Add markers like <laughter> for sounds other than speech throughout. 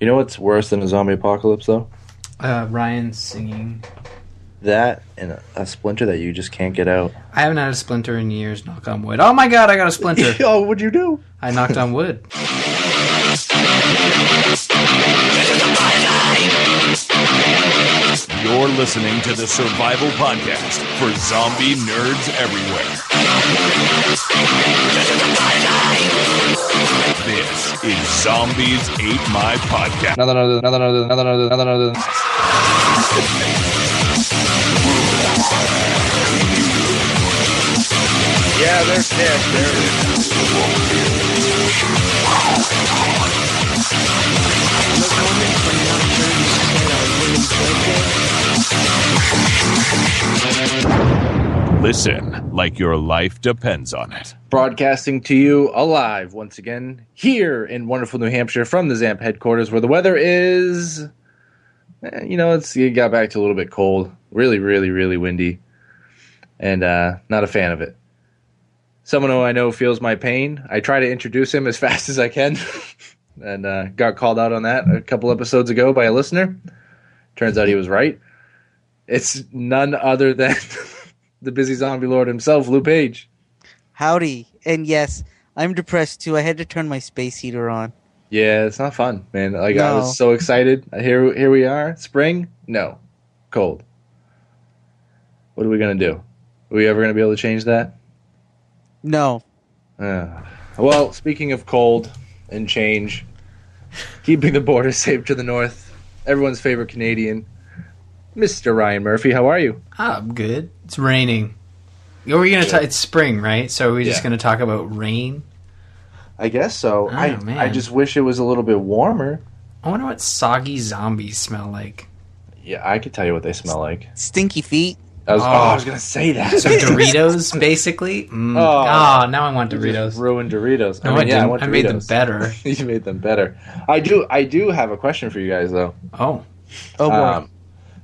You know what's worse than a zombie apocalypse though? Uh, Ryan singing. That and a, a splinter that you just can't get out. I haven't had a splinter in years. Knock on wood. Oh my god, I got a splinter. <laughs> oh, what'd you do? I knocked on wood. You're listening to the Survival Podcast for zombie nerds everywhere. This is Zombies Ate My Podcast. Nothing other than nothing other than nothing other than nothing other than. Yeah, they're dead. They're Listen like your life depends on it. broadcasting to you alive once again here in wonderful New Hampshire from the ZAMP headquarters where the weather is, eh, you know, it's it got back to a little bit cold, really, really, really windy, and uh, not a fan of it. Someone who I know feels my pain. I try to introduce him as <laughs> fast as I can, <laughs> and uh, got called out on that a couple episodes ago by a listener. Turns out he was right. It's none other than <laughs> the busy zombie lord himself, Lou Page. Howdy. And yes, I'm depressed too. I had to turn my space heater on. Yeah, it's not fun, man. Like I No. was so excited. Here, here we are. Spring? No, cold. What are we gonna do? Are we ever gonna be able to change that? No. Uh, well, speaking of cold and change, keeping the border <laughs> safe to the north, everyone's favorite Canadian, Mr. Ryan Murphy. How are you? I'm good. It's raining. Are we gonna? Ta- it's spring, right? So are we just Yeah. gonna talk about rain? I guess so. Oh, I man. I just wish it was a little bit warmer. I wonder what soggy zombies smell like. Yeah, I could tell you what they smell like. Stinky feet. I was, oh, Oh. I was gonna say that. So <laughs> Doritos, basically. Mm. Oh. Oh, now I want You just Doritos. ruined Doritos. No, I, mean, yeah, didn't. want I made them better. <laughs> you made them better. I do. I do have a question for you guys, though. Oh, Oh boy. Um,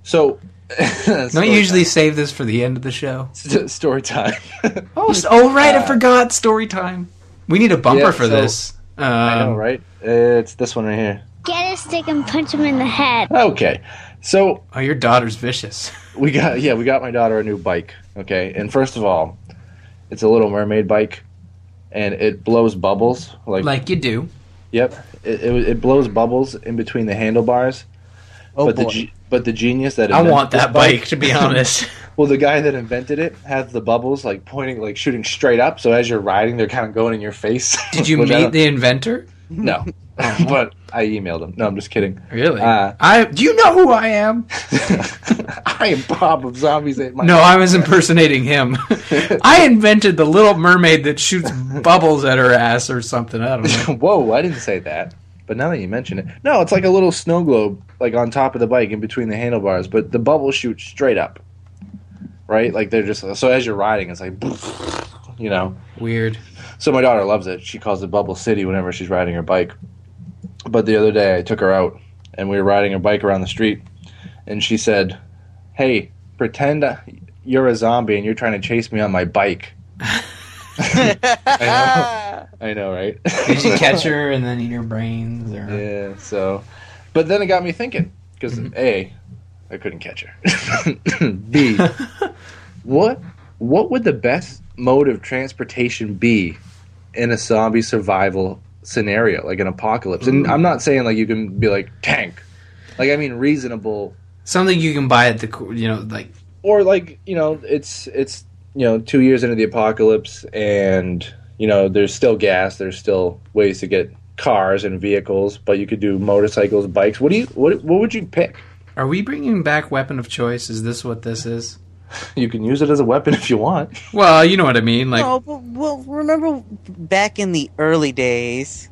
so, <laughs> don't you usually save this for the end of the show? st- story time? <laughs> Oh, s- oh right, I Uh, forgot story time. We need a bumper Yeah, for so- this. Um, I know, right? It's this one right here. Get a stick and punch him in the head. Okay, so Oh, your daughter's vicious. <laughs> we got yeah, we got my daughter a new bike. Okay, and first of all, it's a Little Mermaid bike, and it blows bubbles. Like, Like you do. yep, it, it, it blows bubbles in between the handlebars. oh but boy. the ge- but the genius that I want that bike, to be honest. <laughs> Well, the guy that invented it has the bubbles like pointing, like shooting straight up. So as you're riding, they're kind of going in your face. <laughs> Did you meet the inventor? No, <laughs> but I emailed him. No, I'm just kidding. Really? Uh, I do you know who I am? I am Bob of Zombies Ate My. No, I was impersonating him. I invented the little mermaid that shoots bubbles at her ass or something. I don't know. Whoa, I didn't say that. But now that you mention it, no, it's like a little snow globe, like on top of the bike in between the handlebars. But the bubbles shoot straight up, right? Like they're just so as you're riding, it's like, <laughs> you know. Weird. So my daughter loves it. She calls it Bubble City whenever she's riding her bike. But the other day I took her out and we were riding her bike around the street and she said, "Hey, pretend you're a zombie and you're trying to chase me on my bike." <laughs> <laughs> I know. Right? Did you <laughs> catch her and then eat her brains? Or... Yeah, so but then it got me thinking because mm-hmm. A, I couldn't catch her. <laughs> B, what what would the best mode of transportation be in a zombie survival scenario, like an apocalypse? And I'm not saying like you can be like tank, like I mean reasonable, Something you can buy at the you know like or like you know it's it's you know two years into the apocalypse and you know there's still gas, there's still ways to get cars and vehicles, but you could do motorcycles, bikes. What do you what what would you pick? Are we bringing back weapon of choice? Is this what this is? <laughs> You can use it as a weapon if you want. Well, you know what I mean. Like no, but well, remember back in the early days.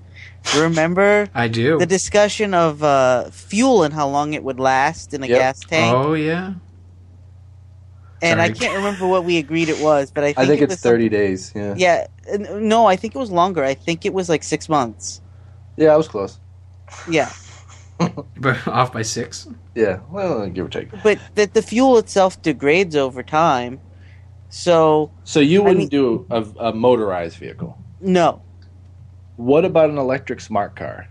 Remember <laughs> I do. the discussion of uh, fuel and how long it would last in a Yep. gas tank? Oh yeah. And I can't remember what we agreed it was, but I think, I think it it's was 30 days. Yeah. Yeah, no, I think it was longer. I think it was like six months. Yeah, I was close. Yeah, <laughs> But off by six. Yeah, well, give or take. but that the fuel itself degrades over time. So So you wouldn't mean- do a, a motorized vehicle. no, What about an electric smart car?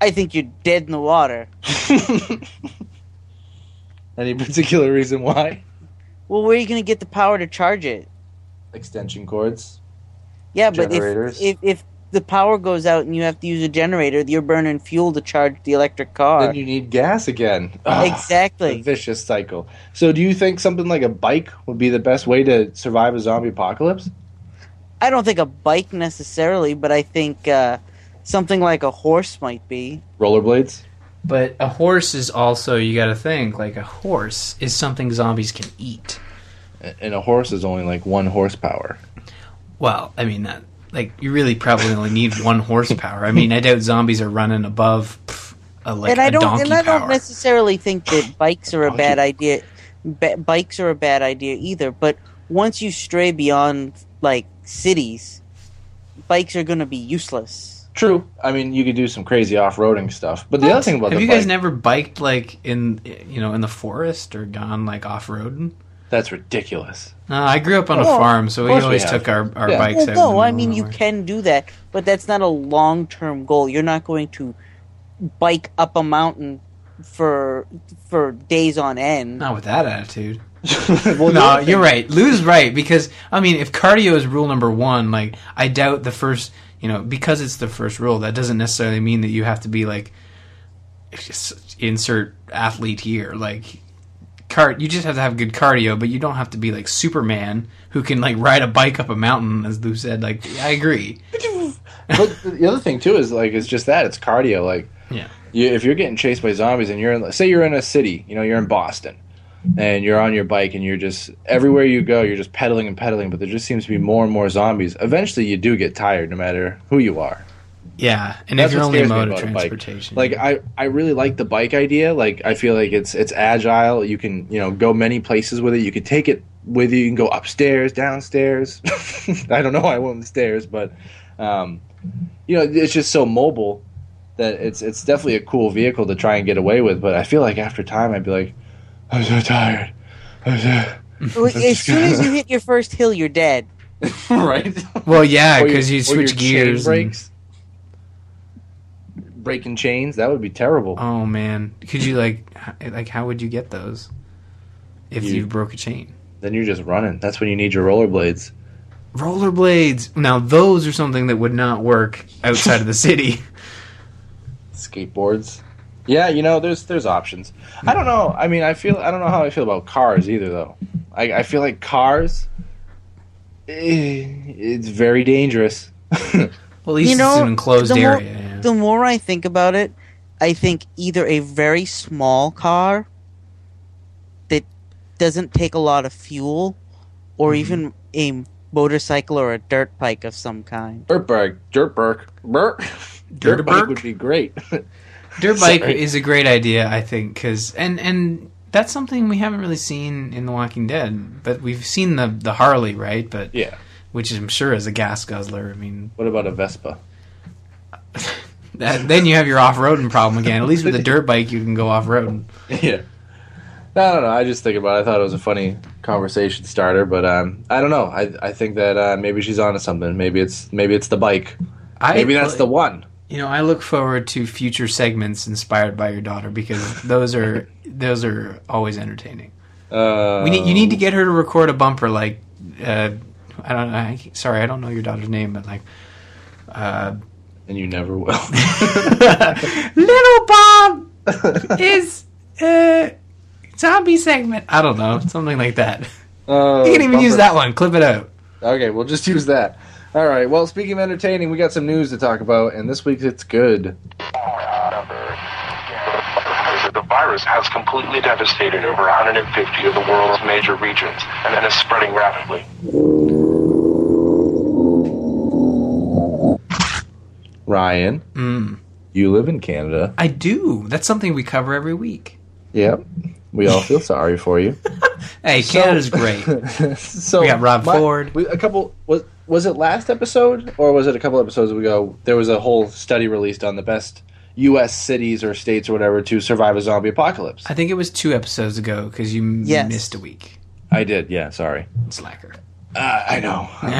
I think you're dead in the water. <laughs> Any particular reason why? Well, where are you going to get the power to charge it? Extension cords. Yeah, but if, if if the power goes out and you have to use a generator, you're burning fuel to charge the electric car. Then you need gas again. <laughs> Ugh, Exactly. a vicious cycle. So, do you think something like a bike would be the best way to survive a zombie apocalypse? I don't think a bike necessarily, but I think uh, something like a horse might be. Rollerblades. But a horse is also you got to think like a horse is something zombies can eat. And a horse is only like one horsepower. Well, I mean that like you really probably only need <laughs> one horsepower. I mean, I doubt zombies are running above pff, a, like and I a don't donkey and I don't necessarily think that <coughs> bikes are a bad idea. Ba- bikes are a bad idea either. But once you stray beyond like cities, bikes are going to be useless. True. I mean, you could do some crazy off-roading stuff. But the other thing about Have the you guys never biked like in you know in the forest or gone like off roading? that's ridiculous. Uh, I grew up on a farm, so we course we always took our, our Yeah. bikes Well, no, I mean you can do that, but that's not a long-term goal. You're not going to bike up a mountain for for days on end. Not with that attitude. <laughs> well, no, you're right. Lou's right because I mean, if cardio is rule number one, like I doubt the first, you know, because it's the first rule. That doesn't necessarily mean that you have to be like insert athlete here. Like, cart, you just have to have good cardio, but you don't have to be like Superman who can like ride a bike up a mountain, as Lou said. Like, I agree. <laughs> But the other thing too is like it's just that it's cardio. Like, Yeah. you, if you're getting chased by zombies and you're in, say you're in a city, you know, you're in Boston, and you're on your bike and you're just everywhere you go, you're just pedaling and pedaling. But there just seems to be more and more zombies. Eventually, you do get tired, no matter who you are. Yeah, and That's your only mode of about a bike. transportation, Like I, I really like the bike idea. Like I feel like it's it's agile. You can you know go many places with it. You can take it with you. You can go upstairs, downstairs. <laughs> I don't know why I went with stairs, but um, you know it's just so mobile that it's it's definitely a cool vehicle to try and get away with. But I feel like after time I'd be like, I'm so tired. I'm so-" as soon as you hit your first hill, you're dead. <laughs> <laughs> right? well, yeah, because your- you or your switch chain gears. and- Breaking chains that would be terrible. Oh man, could you like like how would you get those if You- you, broke a chain? Then you're just running. That's when you need your rollerblades. Rollerblades. Now those are something that would not work outside of the city. <laughs> skateboards. Yeah, you know, there's there's options. I don't know. I mean, I feel I don't know how I feel about cars either, though. I, I feel like cars, eh, it's very dangerous. <laughs> Well, at least You know, it's an enclosed the more- area. yeah. The more I think about it, I think either a very small car that doesn't take a lot of fuel, or Mm-hmm. even a motorcycle or a dirt bike of some kind. dirt bike, dirt bike, dirt, dirt bike would be great. <laughs> Dirt bike Sorry. is a great idea, I think, because and and that's something we haven't really seen in The Walking Dead. But we've seen the the Harley, right? But yeah. which I'm sure is a gas guzzler. I mean, What about a Vespa? <laughs> that, then you have your off roading problem again. At least with a <laughs> dirt bike, you can go off roading. yeah. No, no, no. I just think about. it. I thought it was a funny conversation starter, but um, I don't know. I I think that uh, maybe she's onto something. Maybe it's maybe it's the bike. I, Maybe that's the one. You know, I look forward to future segments inspired by your daughter because those are <laughs> those are always entertaining. Uh, We need you need to get her to record a bumper like uh, I don't know. I, sorry, I don't know your daughter's name, but like uh, and you never will. <laughs> Little Bob is uh, zombie segment. I don't know, something like that. Uh, You can even bumper. use that one. Clip it out. Okay, we'll just use that. All right. Well, speaking of entertaining, we got some news to talk about, and this week it's good. The virus has completely devastated over 150 of the world's major regions and then is spreading rapidly. Ryan, Mm. you live in Canada. I do. That's something we cover every week. Yep. We all feel sorry for you. <laughs> Hey, Canada's great. <laughs> so We got Rob Ford. we- a couple was was it last episode or was it a couple episodes ago? There was a whole study released on the best U.S. cities or states or whatever to survive a zombie apocalypse. I think it was two episodes ago because you Yes. missed a week. I did. Yeah. Sorry. Slacker. Uh, I know. I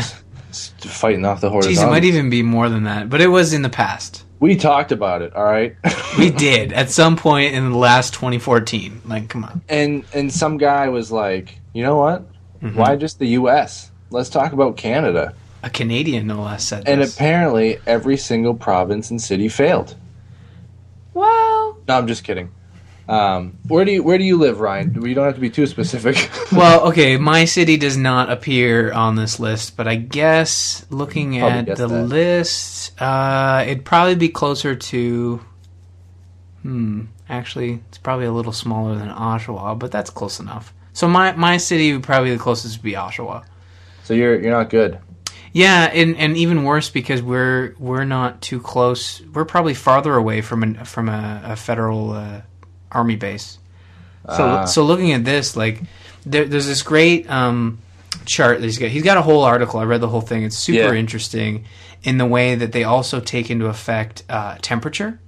was <laughs> fighting off the horde. of Jeez, it might even be more than that, but it was in the past. We talked about it, all right? <laughs> We did at some point in the last 2014. Like, come on. and and some guy was like, "You know what? Mm-hmm. Why just the US? Let's talk about Canada." A Canadian, no less, said And this. apparently every single province and city failed. well, No, I'm just kidding. Um, where do you where do you live, Ryan? We don't have to be too specific. <laughs> well, okay. My city does not appear on this list, but I guess looking Probably at the that. list, uh, it'd probably be closer to. Hmm. Actually, it's probably a little smaller than Oshawa, but that's close enough. So my my city would probably the closest would be Oshawa. So you're you're not good. Yeah, and, and even worse because we're we're not too close. We're probably farther away from an, from a, a federal uh, army base. So Ah. so looking at this, like there, there's this great um, chart that he's got. He's got a whole article. I read the whole thing. It's super Yeah. interesting in the way that they also take into effect uh, temperature.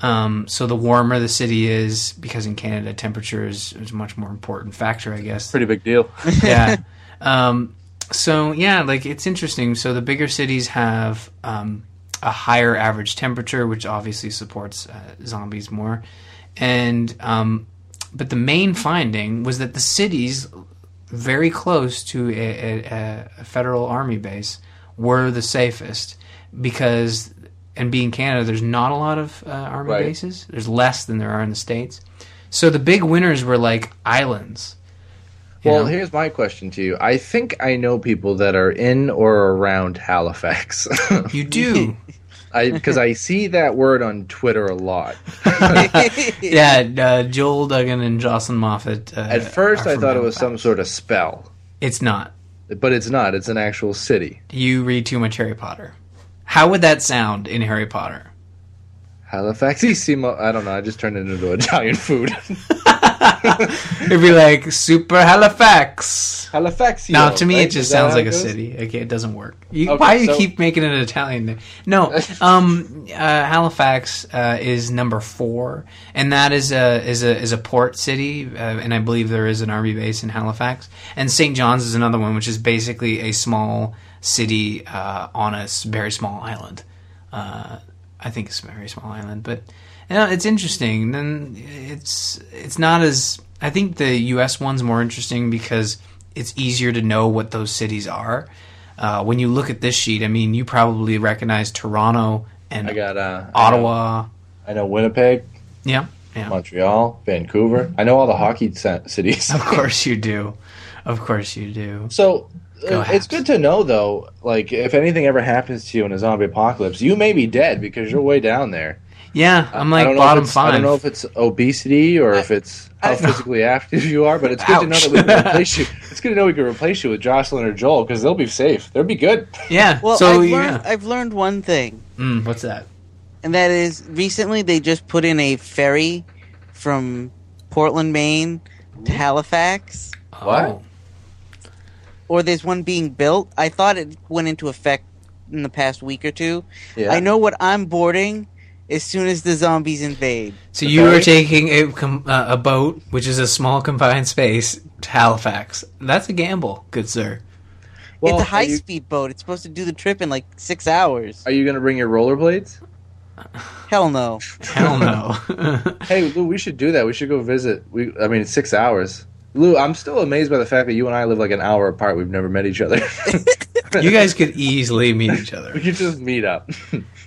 Um, so the warmer the city is, because in Canada temperature is, is a much more important factor, I guess Pretty big deal. <laughs> yeah. <laughs> Um, so yeah, like it's interesting. So the bigger cities have um, a higher average temperature, which obviously supports uh, zombies more. And um, but the main finding was that the cities very close to a, a, a federal army base were the safest because and being Canada, there's not a lot of uh, army Right. bases. There's less than there are in the states. So the big winners were like islands. You Well, know? here's my question to you. I think I know people that are in or around Halifax. <laughs> You do. I because I see that word on Twitter a lot. <laughs> yeah, uh, Joel Duggan and Jocelyn Moffat. Uh, At first, are I from thought it was some sort of spell, It's not. but it's not. It's an actual city. You read too much Harry Potter. How would that sound in Harry Potter? Halifaxissimo. <laughs> I don't know. I just turned it into Italian food. It'd be like Super Halifax. Halifax. Now, to me, right? it just sounds like a city. Okay, it doesn't work. You, Okay, why do you keep making it Italian? name? No, <laughs> um, uh, Halifax uh, is number four, and that is a is a is a port city, uh, and I believe there is an army base in Halifax. And St. John's is another one, which is basically a small city uh, on a very small island. Uh, I think it's a very small island, but you know, it's interesting. Then it's it's not as I think the U.S. one's more interesting because it's easier to know what those cities are. Uh, when you look at this sheet, I mean, you probably recognize Toronto and I got uh, Ottawa. I know Winnipeg, Yeah, yeah. Montreal, Vancouver. I know all the hockey c- cities. Of course you do. Of course you do. So Go uh, it's good to know, though. Like, if anything ever happens to you in a zombie apocalypse, you may be dead because you're way down there. Yeah, I'm like don't know if bottom it's- I don't know if it's obesity or if it's how physically active you are, but it's good to know that we can replace you. <laughs> It's good to know we can replace you with Jocelyn or Joel because they'll be safe. They'll be good. yeah. <laughs> Well, so I've, yeah. learned, I've learned one thing, Mm, what's that? and that is recently they just put in a ferry from Portland, Maine to Halifax, What? Oh. or there's one being built. I thought it went into effect in the past week or two. Yeah. I know what I'm boarding as soon as the zombies invade. So The you were ferry? taking a com- uh, a boat, which is a small confined space, to Halifax. That's a gamble, good sir. Well, it's a high you- speed boat. It's supposed to do the trip in like six hours. Are you going to bring your rollerblades? Hell no. <laughs> Hell no. <laughs> Hey, Lou, we should do that. We should go visit. We, I mean, it's six hours. Lou, I'm still amazed by the fact that you and I live like an hour apart. We've never met each other. <laughs> you guys could easily meet each other. we could just meet up.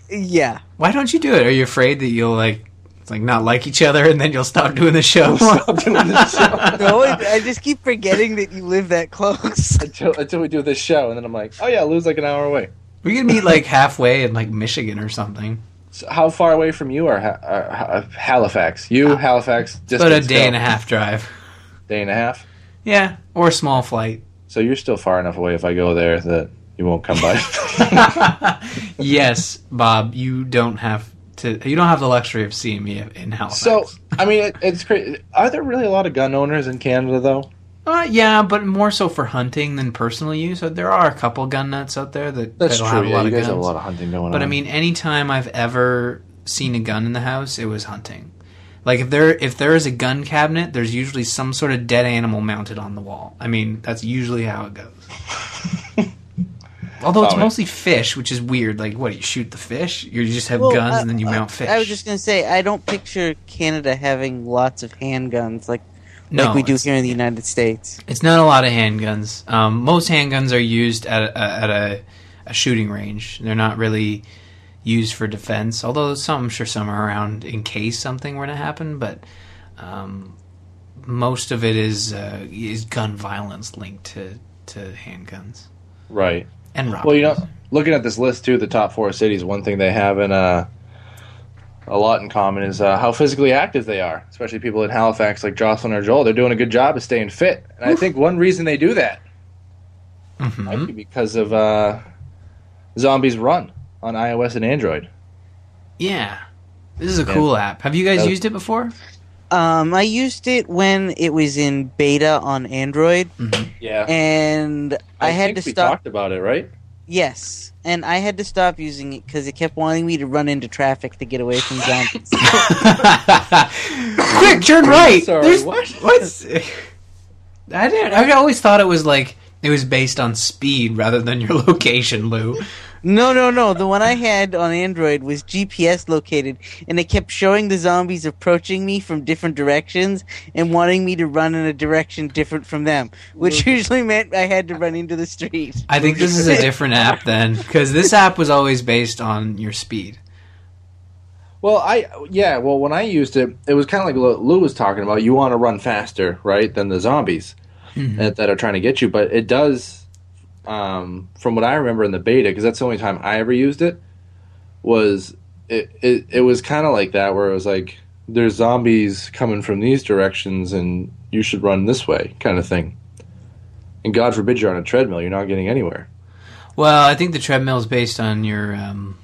Yeah. Why don't you do it? Are you afraid that you'll like like not like each other and then you'll stop doing the show? <laughs> <laughs> No, I I just keep forgetting that you live that close. <laughs> until, until we do this show, and then I'm like, oh yeah, Lou's like an hour away. we could meet like halfway in like Michigan or something. So how far away from you are, ha- are Ha- uh, Halifax? You, uh, Halifax, distance About a day go. and a half drive. Day and a half. Yeah, or a small flight. So you're still far enough away if I go there that you won't come by. <laughs> yes, Bob, you don't have to. You don't have the luxury of seeing me in Halifax. so I mean, it, it's crazy. Are there really a lot of gun owners in Canada though? Uh, yeah, but more so for hunting than personal use. So there are a couple gun nuts out there that That's that'll true. have a yeah, lot you of guys guns. have a lot of hunting going on. But I mean, anytime I've ever seen a gun in the house, it was hunting. Like if there if there is a gun cabinet, there's usually some sort of dead animal mounted on the wall. I mean, that's usually how it goes. <laughs> Although it's mostly fish, which is weird. Like, what? You shoot the fish? You just have Well, guns uh, and then you uh, mount fish. I was just gonna say I don't picture Canada having lots of handguns like no, like we do here in the United States. It's not a lot of handguns. Um, most handguns are used at a, at a, a shooting range. They're not really used for defense. Although some, I'm sure some are around in case something were to happen. But um, most of it is uh, is gun violence linked to to handguns Right. And. Well, you know, looking at this list too, the top four cities, one thing they have in uh, a lot in common is uh, how physically active they are. Especially people in Halifax, like Jocelyn or Joel, they're doing a good job of staying fit. And I think one reason they do that Mhm. might be because of uh, Zombies Run on iOS and Android. yeah, this is a Yeah. cool app. Have you guys used it before? Um, I used it when it was in beta on Android, Yeah, and I, had think to we stop. talked about it, right? Yes, and I had to stop using it because it kept wanting me to run into traffic to get away from zombies. <laughs> <laughs> Quick, turn right. Sorry, There's- what? <laughs> What's? I didn't. I always thought it was like it was based on speed rather than your location, Lou. No, no, no. The one I had on Android was GPS located, and it kept showing the zombies approaching me from different directions and wanting me to run in a direction different from them, which usually meant I had to run into the street. I think this is a different app then, because this app was always based on your speed. Well, I yeah. Well, when I used it, it was kind of like Lou Lou was talking about. You want to run faster, right, than the zombies mm-hmm. that, that are trying to get you. But it does, um, from what I remember in the beta, because that's the only time I ever used it. Was it? It, it was kind of like that, where it was like there's zombies coming from these directions, and you should run this way, kind of thing. And God forbid you're on a treadmill, you're not getting anywhere. Well, I think the treadmill is based on your. Um,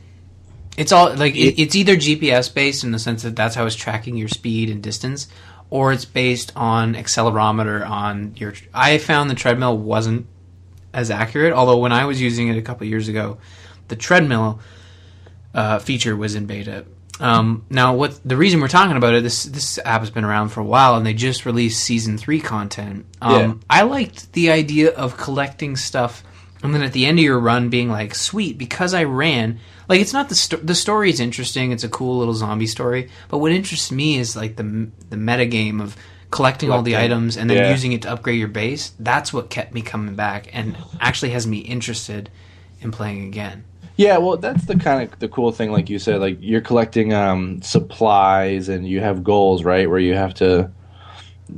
it's all like it, it's either GPS based in the sense that that's how it's tracking your speed and distance, or it's based on accelerometer on your. I found the treadmill wasn't as accurate. Although when I was using it a couple years ago, the treadmill uh, feature was in beta. Um, now, what the reason we're talking about it? This this app has been around for a while, and they just released season three content. Um, Yeah. I liked the idea of collecting stuff, and then at the end of your run, being like, "Sweet, because I ran." Like, it's not the sto- the story is interesting. It's a cool little zombie story, but what interests me is like the the meta game of collecting all the items and then Yeah. using it to upgrade your base. That's what kept me coming back, and actually has me interested in playing again. Yeah, well, that's the kind of the cool thing, like you said, like you're collecting um, supplies and you have goals, right? Where you have to,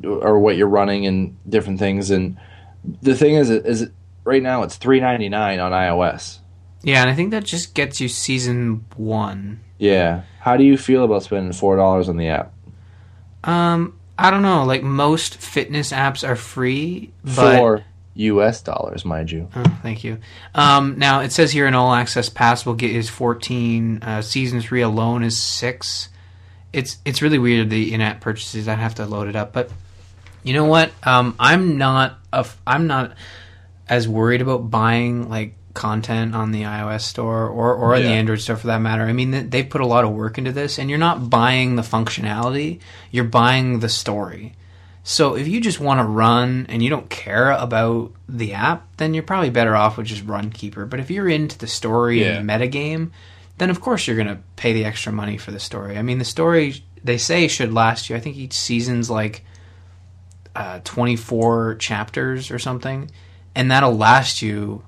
or what you're running and different things. And the thing is, is right now it's three ninety nine on iOS. Yeah, and I think that just gets you season one. Yeah, how do you feel about spending four dollars on the app? Um, I don't know. Like most fitness apps are free, but Four U.S. dollars, mind you. Oh, thank you. Um, now it says here an all access pass will get is fourteen. Uh, season three alone is six. It's it's really weird the in app purchases. I have to load it up, but you know what? Um, I'm not a f- I'm not as worried about buying like content on the iOS store or or on the Android store for that matter. I mean, they've put a lot of work into this, and you're not buying the functionality. You're buying the story. So if you just want to run and you don't care about the app, then you're probably better off with just Runkeeper. But if you're into the story Yeah. and the metagame, then of course you're going to pay the extra money for the story. I mean, the story they say should last you. I think each season's like uh, 24 chapters or something, and that'll last you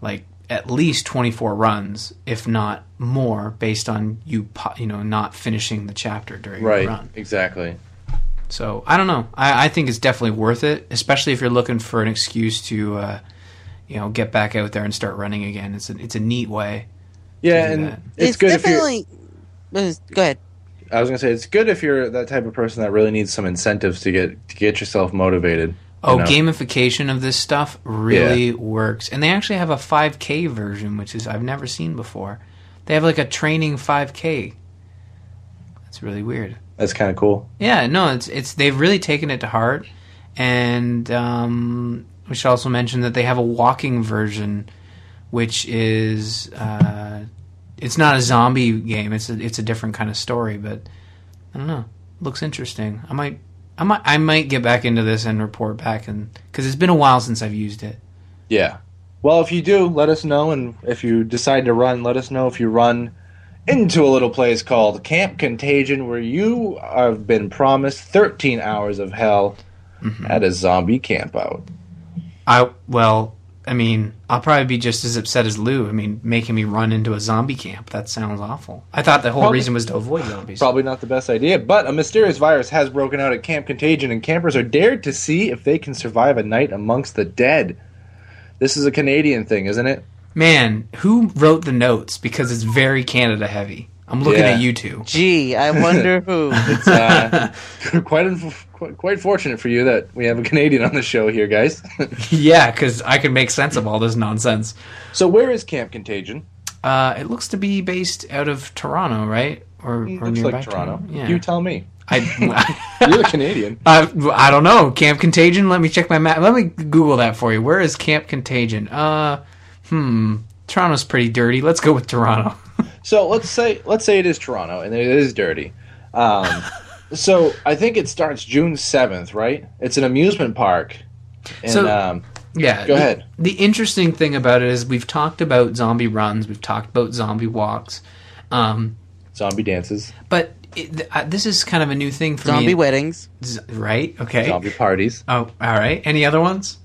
like at least 24 runs, if not more, based on you you know not finishing the chapter during Right, your run. exactly. So I don't know. I, I think it's definitely worth it, especially if you're looking for an excuse to, uh, you know, get back out there and start running again. It's a it's a neat way. Yeah, do and that. it's, good if you're. definitely. Go ahead. I was gonna say it's good if you're that type of person that really needs some incentives to get to get yourself motivated. Oh, know? gamification of this stuff really works, and they actually have a 5K version, which is I've never seen before. They have like a training 5K. That's really weird. That's kind of cool. Yeah, no, it's it's they've really taken it to heart, and um, we should also mention that they have a walking version, which is uh, it's not a zombie game. It's a, it's a different kind of story, but I don't know. Looks interesting. I might I might I might get back into this and report back, and because it's been a while since I've used it. Yeah. Well, if you do, let us know, and if you decide to run, let us know if you run into a little place called Camp Contagion, where you have been promised 13 hours of hell mm-hmm. at a zombie campout. I well, I mean, I'll probably be just as upset as Lou. I mean, making me run into a zombie camp. That sounds awful. I thought the whole Probably- reason was to avoid zombies. Probably not the best idea, but a mysterious virus has broken out at Camp Contagion, and campers are dared to see if they can survive a night amongst the dead. This is a Canadian thing, isn't it? Man, who wrote the notes? Because it's very Canada heavy. I'm looking Yeah. at you two. Gee, I wonder who. <laughs> It's uh, <laughs> quite, unf- quite quite fortunate for you that we have a <laughs> Canadian on the show here, guys. <laughs> yeah, because I can make sense of all this nonsense. so, where is Camp Contagion? Uh, it looks to be based out of Toronto, right? Or, or Looks nearby like Toronto. Yeah. You tell me. I, <laughs> You're the Canadian. I, I don't know. Camp Contagion. Let me check my map. Let me Google that for you. Where is Camp Contagion? Uh, hmm. Toronto's pretty dirty. Let's go with Toronto. So let's say let's say it is Toronto and it is dirty. Um, so I think it starts June seventh, right? It's an amusement park. And, So- um, Yeah. Go the- ahead. The interesting thing about it is we've talked about zombie runs, we've talked about zombie walks, um, zombie dances, but it, th- uh, this is kind of a new thing for Zombie me. weddings. Z- right? Okay. zombie parties. Oh, all right. Any other ones?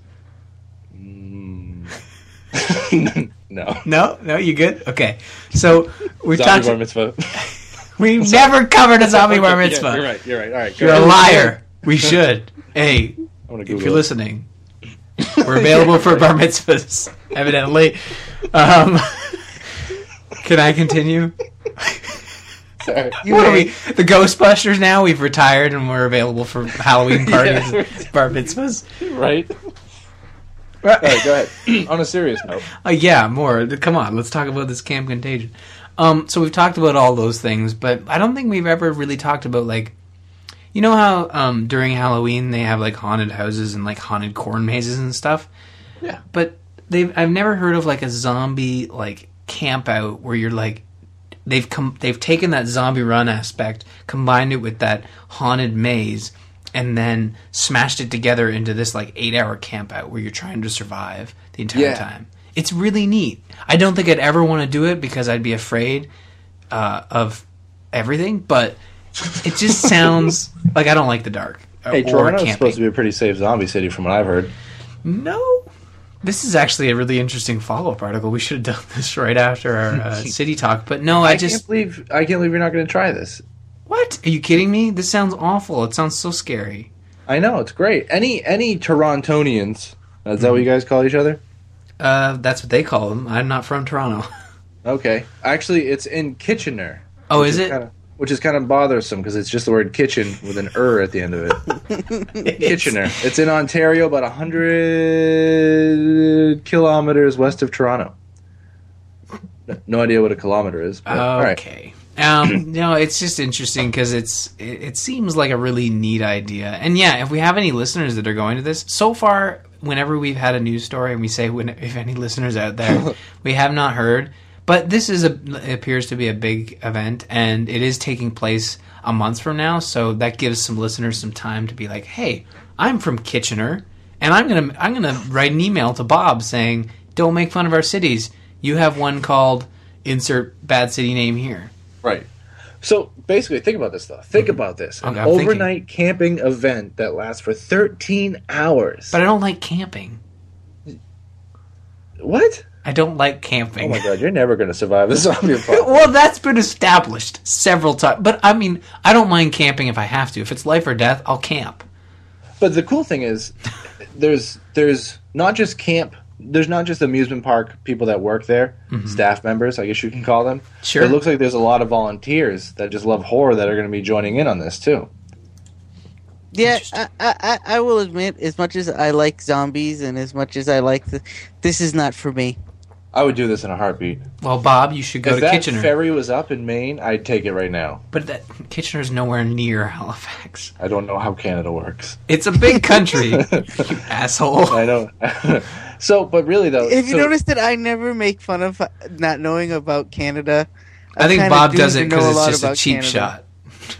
<laughs> no, No, no. You good? Okay. So we've zombie bar talked. <laughs> We've <laughs> never covered a zombie <laughs> bar Yeah, mitzvah. you're right. You're right. All right. You're a liar. We should. Hey, <laughs> if you're it. listening, we're available for bar mitzvahs. Evidently. Um, can I continue? Sorry. You What are we? The Ghostbusters now? We've retired and we're available for Halloween parties, Yeah. bar mitzvahs. right? All right, go ahead. <clears throat> On a serious note, Uh, yeah, more. Come on, let's talk about this Camp Contagion. Um, so we've talked about all those things, but I don't think we've ever really talked about like, you know how um, during Halloween they have like haunted houses and like haunted corn mazes and stuff. Yeah. But they've I've never heard of like a zombie like camp out where you're like they've come they've taken that zombie run aspect, combined it with that haunted maze, and then smashed it together into this like eight hour camp out where you're trying to survive the entire Yeah. time. It's really neat. I don't think I'd ever want to do it because I'd be afraid uh, of everything, but it just <laughs> sounds like I don't like the dark. hey, or Toronto's supposed to be a pretty safe zombie city, from what I've heard. No. This is actually a really interesting follow up article. We should have done this right after our uh, <laughs> city talk. But no, I, I just. can't believe I can't believe you're not going to try this. What? Are you kidding me? This sounds awful. It sounds so scary. I know it's great. Any any Torontonians? Is that what you guys call each other? Uh, that's what they call them. I'm not from Toronto. <laughs> Okay, actually, it's in Kitchener. Oh, which is it? Kinda, which is kind of bothersome because it's just the word kitchen with an er at the end of it. <laughs> Kitchener. It's in Ontario, about hundred kilometers west of Toronto. No idea what a kilometer is. But, all right. Okay. Um, <clears throat> no, it's just interesting because it's it, it seems like a really neat idea. And yeah, if we have any listeners that are going to this, so far, whenever we've had a news story and we say when if any listeners out there, <laughs> we have not heard. But this is a appears to be a big event, and it is taking place a month from now. So that gives some listeners some time to be like, "Hey, I'm from Kitchener, and I'm gonna I'm gonna write an email to Bob saying, don't make fun of our cities. You have one called insert bad city name here." Right. So basically, think about this though. Think mm-hmm. about this: an I'm thinking. overnight camping event that lasts for 13 hours. But I don't like camping. what? I don't like camping. Oh camping. my god, you're never going to survive the <laughs> zombie <laughs> apocalypse. well, that's been established several times. But I mean, I don't mind camping if I have to. If it's life or death, I'll camp. But the cool thing is, there's there's not just camp. There's not just amusement park people that work there, staff members, I guess you can call them. Mm-hmm. Sure. It looks like there's a lot of volunteers that just love horror that are going to be joining in on this too. Yeah, I, I, I will admit, as much as I like zombies and as much as I like the, this is not for me. I would do this in a heartbeat. Well, Bob, you should go if to that Kitchener. ferry was up in Maine, I'd take it right now. but that Kitchener's nowhere near Halifax. I don't know how Canada works. It's a big country, <laughs> you asshole. I know. <laughs> so, but really though, If you so- notice that I never make fun of uh, not knowing about Canada, I think Bob doomed does it because it's just a cheap Canada. shot.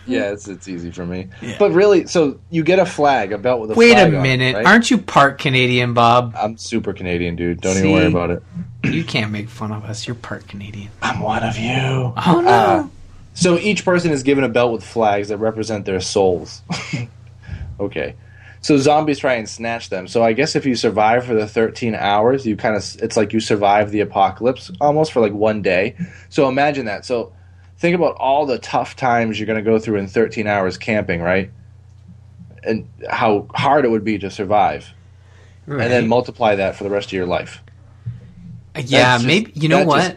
Yeah, it's it's easy for me. Yeah. But really, so you get a flag, a belt with a Wait a flag on it, minute. right? Aren't you part Canadian, Bob? I'm super Canadian, dude. Don't See? even worry about it. You can't make fun of us. You're part Canadian. I'm one of you. Oh no. Uh, so each person is given a belt with flags that represent their souls. <laughs> okay. So zombies try and snatch them. So I guess if you survive for the 13 hours, you kind of it's like you survive the apocalypse almost for like one day. So imagine that. So think about all the tough times you're going to go through in 13 hours camping, right? And how hard it would be to survive. And then multiply that for the rest of your life. Uh, yeah, just- maybe you know what? just-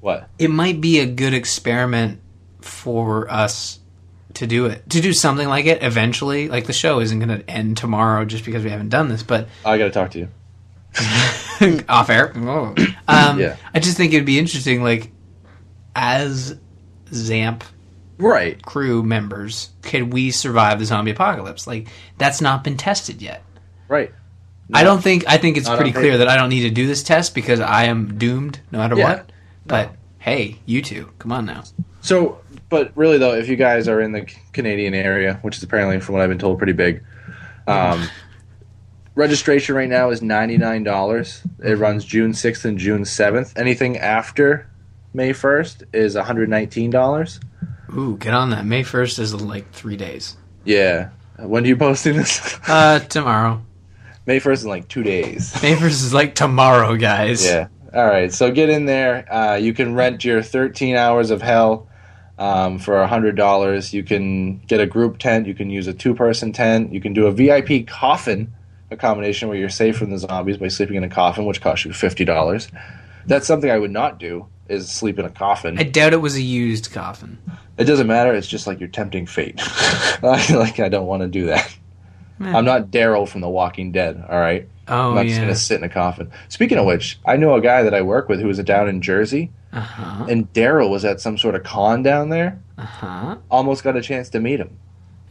What? it might be a good experiment for us to do it to do something like it eventually like the show isn't going to end tomorrow just because we haven't done this but I got to talk to you. <laughs> off air <clears throat> um, Yeah. i just think it'd be interesting like as zamp Right. crew members could we survive the zombie apocalypse like that's not been tested yet Right. i don't think i think it's pretty clear that i don't need to do this test because i am doomed no matter Yeah. what but hey you two come on now So, but really though, if you guys are in the Canadian area, which is apparently, from what I've been told, pretty big, um, registration right now is ninety nine dollars. It runs June sixth and June seventh. Anything after May first is one hundred nineteen dollars. ooh get on that may 1st is like three days Yeah. When are you posting this? uh tomorrow May first is like two days. <laughs> May 1st is like tomorrow, guys. Yeah. All right. So get in there. Uh, you can rent your 13 hours of hell um, for $100. You can get a group tent. You can use a two person tent. You can do a VIP coffin accommodation where you're safe from the zombies by sleeping in a coffin, which costs you $50. That's something I would not do is sleep in a coffin. I doubt it was a used coffin. it doesn't matter. It's just like you're tempting fate. <laughs> I, like I don't want to do that. Meh. I'm not Daryl from The Walking Dead. All right. Oh I'm not just gonna sit in a coffin. Speaking of which, I know a guy that I work with who was down in Jersey, Uh huh. and Daryl was at some sort of con down there. Uh huh. Almost got a chance to meet him.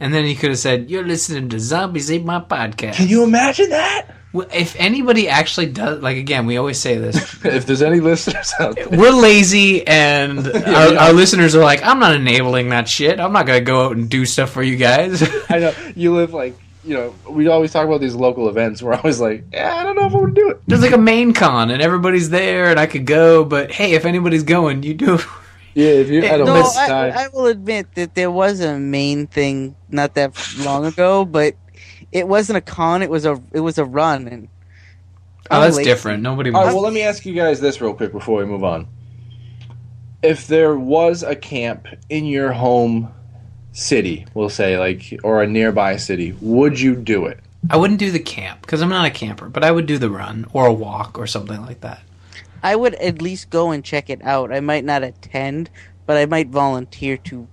And then he could have said, "You're listening to Zombies Ate My Podcast." Can you imagine that? Well, if anybody actually does, like again, we always say this: <laughs> if there's any listeners out there, we're lazy, and <laughs> our, yeah. our listeners are like, "I'm not enabling that shit. I'm not gonna go out and do stuff for you guys." <laughs> I know you live like you know. We always talk about these local events. We're always like, yeah, I don't know if I want to do it. There's like a Maine con, and everybody's there, and I could go, but hey, if anybody's going, you do. Yeah, if you, I don't No, miss I, time. I will admit that there was a main thing not that long ago, but it wasn't a con. It was a it was a run, and Oh, that's lazy. different. Nobody. All right, wants- well, let me ask you guys this real quick before we move on. If there was a camp in your home city, we'll say, like, or a nearby city, would you do it? I wouldn't do the camp because I'm not a camper, but I would do the run or a walk or something like that. I would at least go and check it out. I might not attend, but I might volunteer to.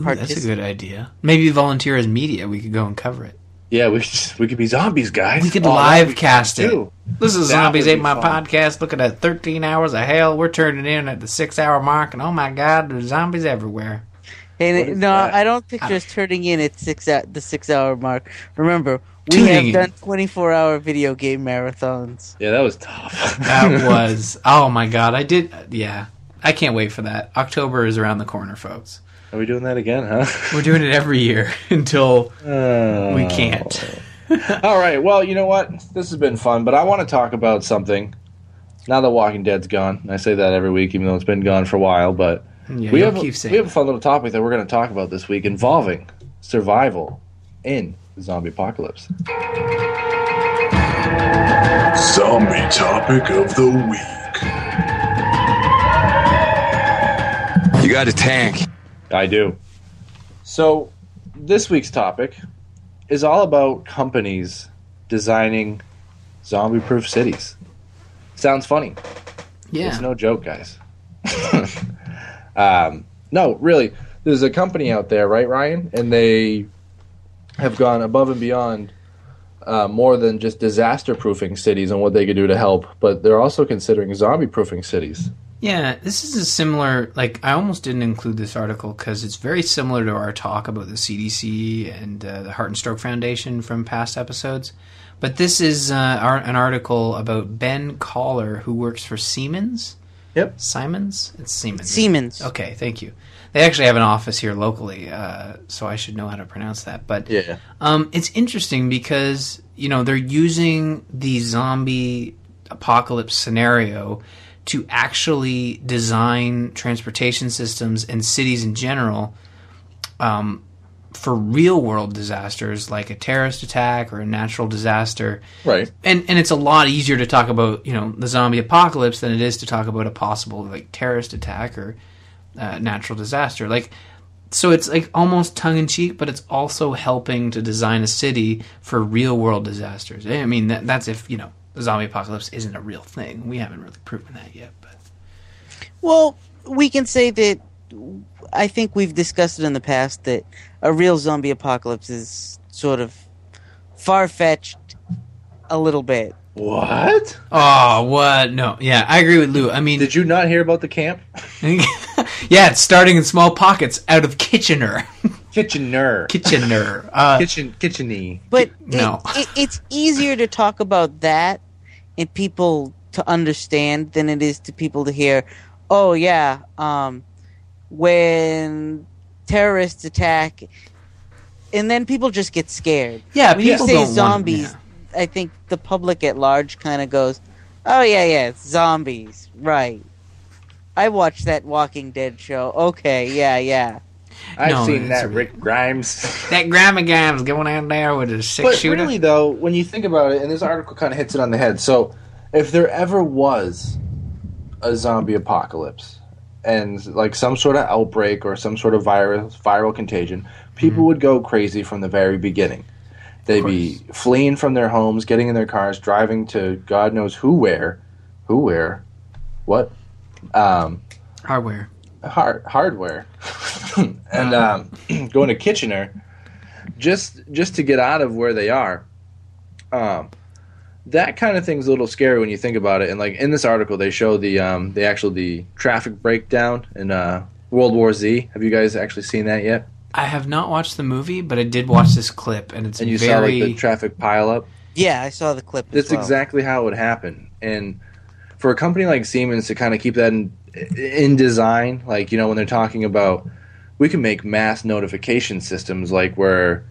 Ooh, that's a good idea. Maybe volunteer as media. We could go and cover it. Yeah, we could, we could be zombies, guys. We could Oh, live that'd cast fun, it. too. This is That Zombies would Ate My fun. podcast. Looking at 13 hours of hell. We're turning in at the six hour mark, and oh my god, there's zombies everywhere. And What it- is no, that? I don't picture ah. us turning in at six at the six hour mark. Remember, we Tuning have done twenty four hour video game marathons. Yeah, that was tough. <laughs> That was, oh my god, I did, yeah. I can't wait for that. October is around the corner, folks. Are we doing that again, huh? <laughs> We're doing it every year <laughs> until Oh. we can't. All right. Well, you know what? This has been fun, but I want to talk about something. Now that Walking Dead's gone, I say that every week, even though it's been gone for a while. But Yeah, we have keep saying we have a fun little topic that we're going to talk about this week involving survival in the zombie apocalypse. Zombie topic of the week. You got a tank. I do. So, this week's topic is all about companies designing zombie-proof cities. Sounds funny. Yeah. It's no joke, guys. <laughs> um, no, really. There's a company out there, right, Ryan? And they have gone above and beyond uh, more than just disaster proofing cities and what they could do to help, but they're also considering zombie proofing cities. Yeah, this is a similar. Like, I almost didn't include this article because it's very similar to our talk about the CDC and uh, the Heart and Stroke Foundation from past episodes. But this is uh, an article about Ben Collar, who works for Siemens, Yep. Simons? It's Siemens. Siemens. Okay, thank you. They actually have an office here locally, uh, so I should know how to pronounce that. But Yeah. um, it's interesting because you know they're using the zombie apocalypse scenario to actually design transportation systems and cities in general um, for real world disasters like a terrorist attack or a natural disaster. Right. and and it's a lot easier to talk about you know the zombie apocalypse than it is to talk about a possible like terrorist attack or uh, natural disaster. Like so it's like almost tongue in cheek but it's also helping to design a city for real world disasters. I mean that, that's if you know the zombie apocalypse isn't a real thing. We haven't really proven that yet but Well, we can say that I think we've discussed it in the past that a real zombie apocalypse is sort of far fetched a little bit. What? oh what no yeah i agree with lou i mean Did you not hear about the camp? <laughs> yeah it's starting in small pockets out of kitchener <laughs> Kitchener. kitchener uh, Kitchen kitcheny. But No. it, it, it's easier to talk about that and people to understand than it is to people to hear, oh, yeah, um, when terrorists attack, and then people just get scared. yeah When you say don't want- zombies, yeah. I think the public at large kind of goes, "Oh yeah, yeah, it's zombies, right?" I watched that Walking Dead show. Okay, yeah, yeah. I've No, seen that Rick Grimes. <laughs> That grandma guy's going out there with a six but shooter. really, though, when you think about it, and this article kind of hits it on the head. So, if there ever was a zombie apocalypse and like some sort of outbreak or some sort of virus viral contagion, people would go crazy from the very beginning. They'd be fleeing from their homes, getting in their cars, driving to God knows who where, who where, what, um, Hardware. hard hardware, <laughs> and um, <clears throat> going to Kitchener just just to get out of where they are. Um, that kind of thing's a little scary when you think about it. And like in this article, they show the um, the actual the traffic breakdown in uh, World War Z. Have you guys actually seen that yet? I have not watched the movie, but I did watch this clip, and it's And you very. saw like the traffic pile up. Yeah, I saw the clip. As That's well. exactly how it would happen. And for a company like Siemens to kind of keep that in, in design, like, you know, when they're talking about, we can make mass notification systems, like where,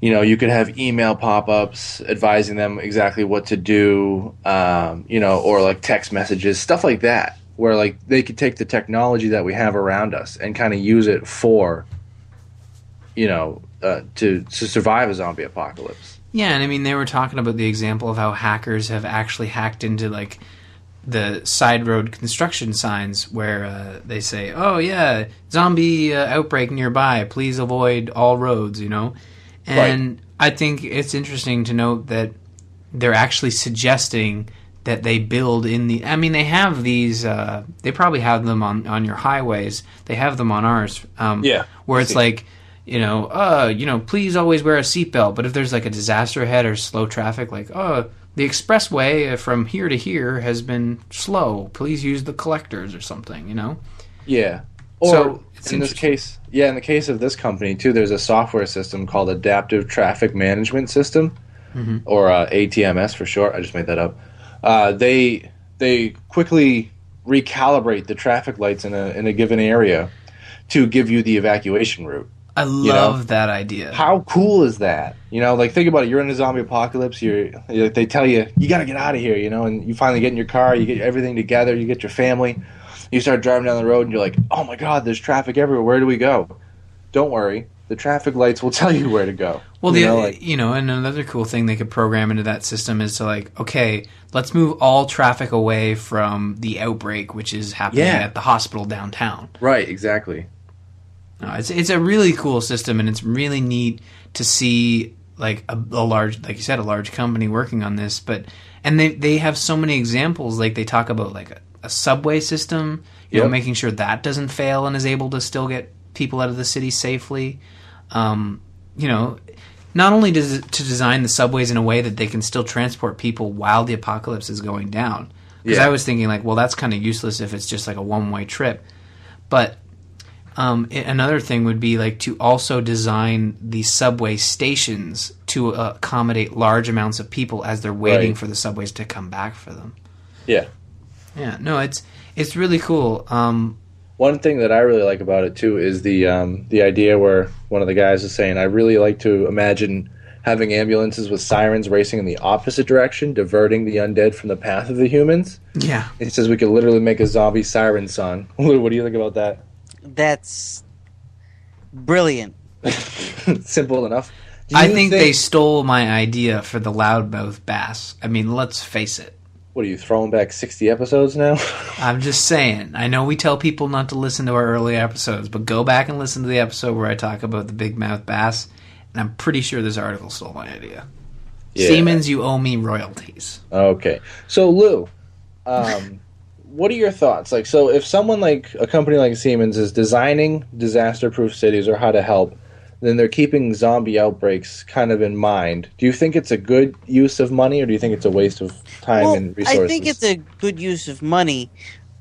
you know, you could have email pop ups advising them exactly what to do, um, you know, or like text messages, stuff like that, where like they could take the technology that we have around us and kind of use it for, you know, uh, to, to survive a zombie apocalypse. Yeah, and I mean, they were talking about the example of how hackers have actually hacked into like the side road construction signs where uh, they say, "Oh yeah, zombie uh, outbreak nearby. Please avoid all roads." You know, and I think it's interesting to note that they're actually suggesting that they build in the. I mean, they have these. Uh, they probably have them on on your highways. They have them on ours. Um, Yeah, where it's like you know, uh, you know, please always wear a seatbelt. But if there's like a disaster ahead or slow traffic, like, oh, the expressway from here to here has been slow. Please use the collectors or something. You know. Yeah. Or So, it's in this case, yeah, in the case of this company too, there's a software system called Adaptive Traffic Management System, Mm-hmm. or uh, ATMS for short. I just made that up. Uh, they they quickly recalibrate the traffic lights in a in a given area to give you the evacuation route. I love that idea. How cool is that? You know, like think about it. You're in a zombie apocalypse. You're, you they tell you you got to get out of here. You know, and you finally get in your car. You get everything together. You get your family. You start driving down the road, and you're like, "Oh my God, there's traffic everywhere. Where do we go?" Don't worry, the traffic lights will <laughs> tell you where to go. Well, you the know, like, you know, and another cool thing they could program into that system is to like, okay, let's move all traffic away from the outbreak, which is happening Yeah. at the hospital downtown. right, exactly. No, it's it's a really cool system, and it's really neat to see like a, a large, like you said, a large company working on this. But and they they have so many examples. Like they talk about like a, a subway system, you know, making sure that doesn't fail and is able to still get people out of the city safely. Um, you know, not only does it to design the subways in a way that they can still transport people while the apocalypse is going down. Because Yeah. I was thinking like, well, that's kind of useless if it's just like a one way trip. But um, another thing would be like to also design the subway stations to uh, accommodate large amounts of people as they're waiting Right. for the subways to come back for them. Yeah, Yeah, no, it's It's really cool. Um, One thing that I really like about it too is the um, the idea where one of the guys is saying, "I really like to imagine having ambulances with sirens racing in the opposite direction, diverting the undead from the path of the humans." yeah, He says we could literally make a zombie siren song. <laughs> What do you think about that? That's brilliant. <laughs> Simple enough. I you think, they stole my idea for the loudmouth bass. I mean, let's face it. What are you throwing back sixty episodes now? <laughs> I'm just saying. I know we tell people not to listen to our early episodes, but go back and listen to the episode where I talk about the big mouth bass, and I'm pretty sure this article stole my idea. Yeah. Siemens, you owe me royalties. Okay. So Lou, um, <laughs> what are your thoughts? Like, so if someone like a company like Siemens is designing disaster-proof cities or how to help, then they're keeping zombie outbreaks kind of in mind. Do you think it's a good use of money, or do you think it's a waste of time well, and resources? I think it's a good use of money.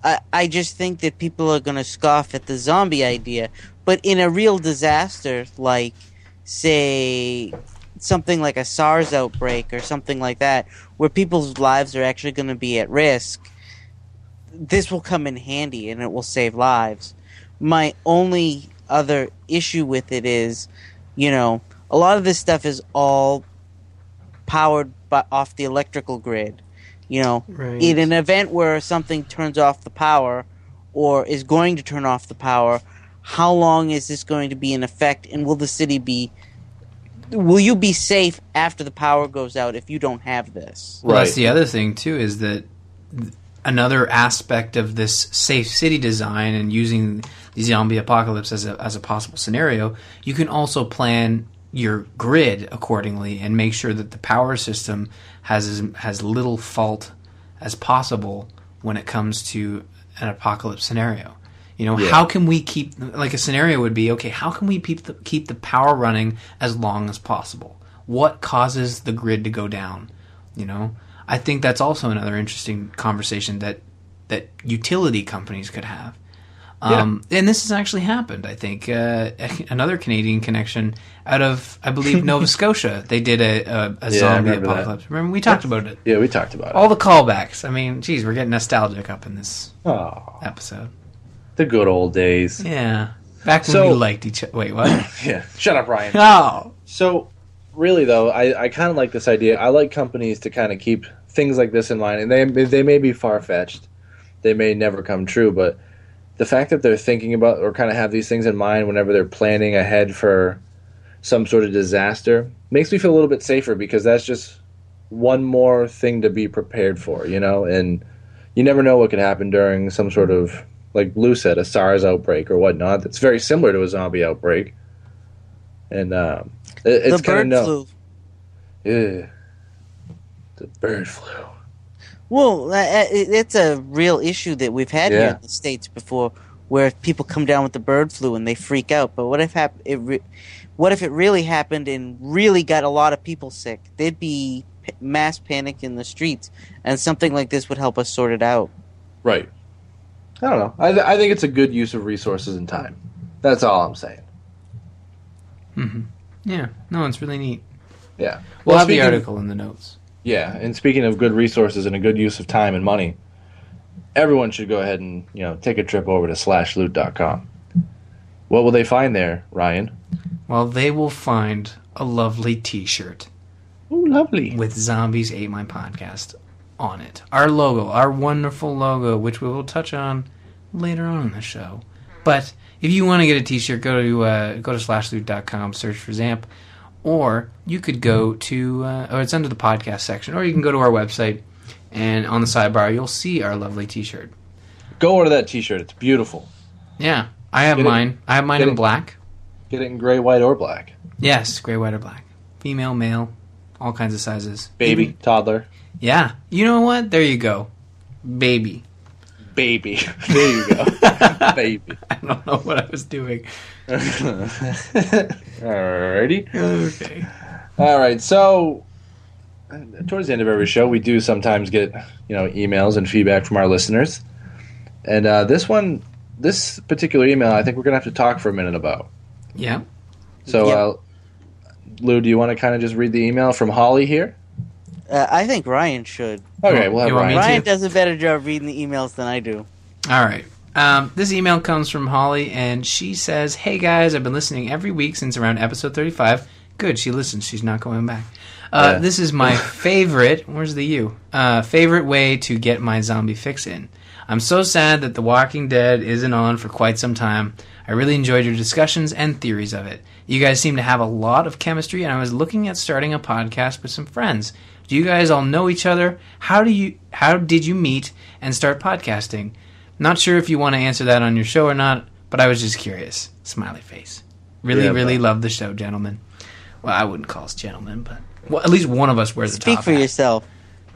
I, I just think that people are going to scoff at the zombie idea. But in a real disaster, like, say, something like a SARS outbreak or something like that, where people's lives are actually going to be at risk, this will come in handy and it will save lives. My only other issue with it is, you know, a lot of this stuff is all powered by, off the electrical grid. You know, Right. in an event where something turns off the power or is going to turn off the power, how long is this going to be in effect and will the city be will you be safe after the power goes out if you don't have this? Well, that's the other thing too is that th- another aspect of this safe city design and using the zombie apocalypse as a as a possible scenario, you can also plan your grid accordingly and make sure that the power system has as, has little fault as possible when it comes to an apocalypse scenario. You know, Yeah. how can we keep like a scenario would be okay? How can we keep the, keep the power running as long as possible? What causes the grid to go down? You know, I think that's also another interesting conversation that that utility companies could have. Um, And this has actually happened. I think uh, <laughs> another Canadian connection out of I believe <laughs> Nova Scotia. They did a, a, a Yeah, zombie remember that. apocalypse. Remember we talked about it. Yeah, we talked about it. All the callbacks. I mean, geez, we're getting nostalgic up in this Oh, episode. the good old days. Yeah, back when So- we liked each other. Wait, what? <laughs> Yeah. Shut up, Ryan. oh, So, really though, I, I kind of like this idea. I like companies to kind of keep things like this in mind, and they they may be far fetched, they may never come true, but the fact that they're thinking about or kind of have these things in mind whenever they're planning ahead for some sort of disaster makes me feel a little bit safer because that's just one more thing to be prepared for, you know, and you never know what could happen during some sort of like Lou said, a SARS outbreak or whatnot. That's very similar to a zombie outbreak, and um, it's the kind bird of flu. yeah, the bird flu. Well, uh, uh, it's a real issue that we've had here in the states before, where people come down with the bird flu and they freak out. But what if hap- it re- what if it really happened and really got a lot of people sick? There'd be p- mass panic in the streets, and something like this would help us sort it out. Right. I don't know. I, th- I think it's a good use of resources and time. That's all I'm saying. Yeah. No, it's really neat. Yeah. We'll have the article in the notes. Yeah, and speaking of good resources and a good use of time and money, everyone should go ahead and you know take a trip over to slashloot.com. What will they find there, Ryan? Well, they will find a lovely T-shirt Oh, lovely. with Zombies Ate My Podcast on it. Our logo, our wonderful logo, which we will touch on later on in the show. But if you want to get a T-shirt, go to uh, go to slashloot.com, search for Zamp, or you could go to, uh, or it's under the podcast section, or you can go to our website, and on the sidebar you'll see our lovely T-shirt. Go order that T-shirt. It's beautiful. Yeah, I have Get it- mine. I have mine in it- black. Get it in gray, white, or black. Yes, gray, white, or black. Female, male, all kinds of sizes. Baby, Even- toddler, Yeah. You know what? There you go. Baby. Baby. <laughs> there you go. <laughs> baby. I don't know what I was doing. <laughs> Alrighty. Okay. All right. So, uh, towards the end of every show, we do sometimes get you know emails and feedback from our listeners, and uh, this one, this particular email, I think we're gonna have to talk for a minute about. Yeah. So, Yep. uh, Lou, do you want to kind of just read the email from Holly here? Uh, I think Ryan should. Okay, we'll you want me Ryan. to- does a better job reading the emails than I do. All right. Um, this email comes from Holly, and she says, "Hey guys, I've been listening every week since around episode 35. Good, she listens. She's not going back. Uh, Yeah. This is my <laughs> favorite. Where's the U? Uh, favorite way to get my zombie fix in. I'm so sad that The Walking Dead isn't on for quite some time. I really enjoyed your discussions and theories of it. You guys seem to have a lot of chemistry, and I was looking at starting a podcast with some friends. Do you guys all know each other? How do you? How did you meet and start podcasting? Not sure if you want to answer that on your show or not, but I was just curious. Smiley face. Really, Yeah, really but- love the show, gentlemen. Well, I wouldn't call us gentlemen, but well, at least one of us wears a top. Speak for hat. yourself.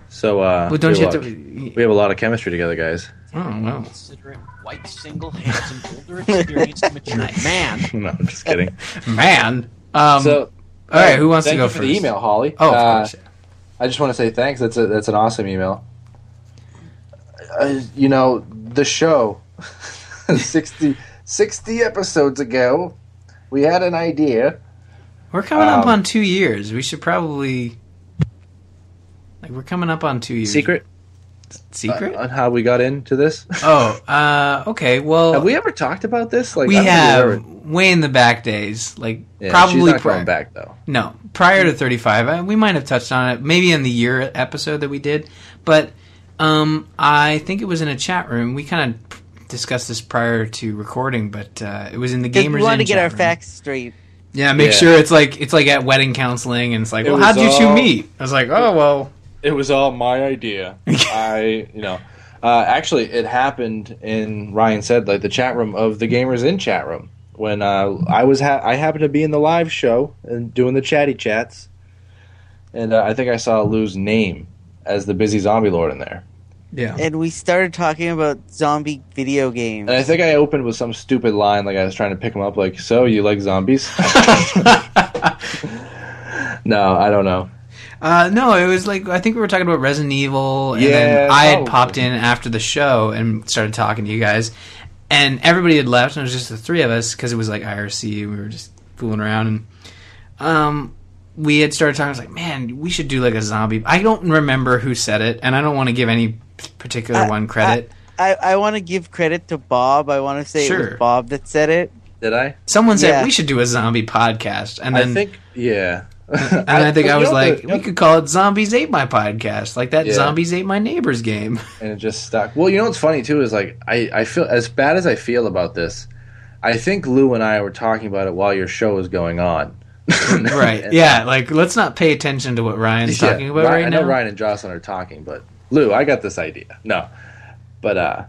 So, uh, Well, don't you have have to? We have a lot of chemistry together, guys. Oh well. Considerate, white, single, handsome, older, experienced, <laughs> mature man. <laughs> no, I'm just kidding. <laughs> Man. Um, so, all right, who wants to go you for first? the email, Holly. Oh, of Uh, course. I just want to say thanks. That's a that's an awesome email. Uh, you know, the show 60, 60 episodes ago, we had an idea. We're coming up um, on two years. We should probably like we're coming up on two years. Secret Secret? on how we got into this. oh, uh, okay. Well, have we ever talked about this? Like we I don't think have we've ever- way in the back days, like Yeah, probably she's not pri- going back though. No, prior to 35, I, we might have touched on it, maybe in the year episode that we did, but um, I think it was in a chat room. We kind of discussed this prior to recording, but uh, it was in the gamers. we want to get our room. facts straight. Yeah, make Yeah. sure it's like it's like at wedding counseling, and it's like, It well, was how'd you two meet? I was like, oh well, It was all my idea. <laughs> I, you know, uh, actually, it happened in Ryan said like the chat room of the gamers in chat room when uh, I was ha- I happened to be in the live show and doing the chatty chats, and uh, I think I saw Lou's name as the busy zombie lord in there, yeah. And we started talking about zombie video games. and I think I opened with some stupid line like I was trying to pick him up like, "So you like zombies?" <laughs> <laughs> no, I don't know. Uh, no, it was like I think we were talking about Resident Evil, and Yeah, then I had popped in after the show and started talking to you guys, and everybody had left, and it was just the three of us because it was like IRC. We were just fooling around, and um, we had started talking. I was like, man, we should do like a zombie. I don't remember who said it, and I don't want to give any particular I- one credit. I, I want to give credit to Bob. I want to say it was Bob that said it. Did I? Someone said yeah. we should do a zombie podcast, and then I think yeah. <laughs> and I think I was like, we could call it "Zombies Ate My Podcast," like that Yeah. "Zombies Ate My Neighbor's" game. <laughs> and it just stuck. Well, you know what's funny too is like I, I feel as bad as I feel about this. I think Lou and I were talking about it while your show was going on. <laughs> right? And- Yeah. Like, let's not pay attention to what Ryan's Yeah, talking about Ryan- right I know now. Ryan and Jocelyn are talking, but Lou, I got this idea. No, but uh,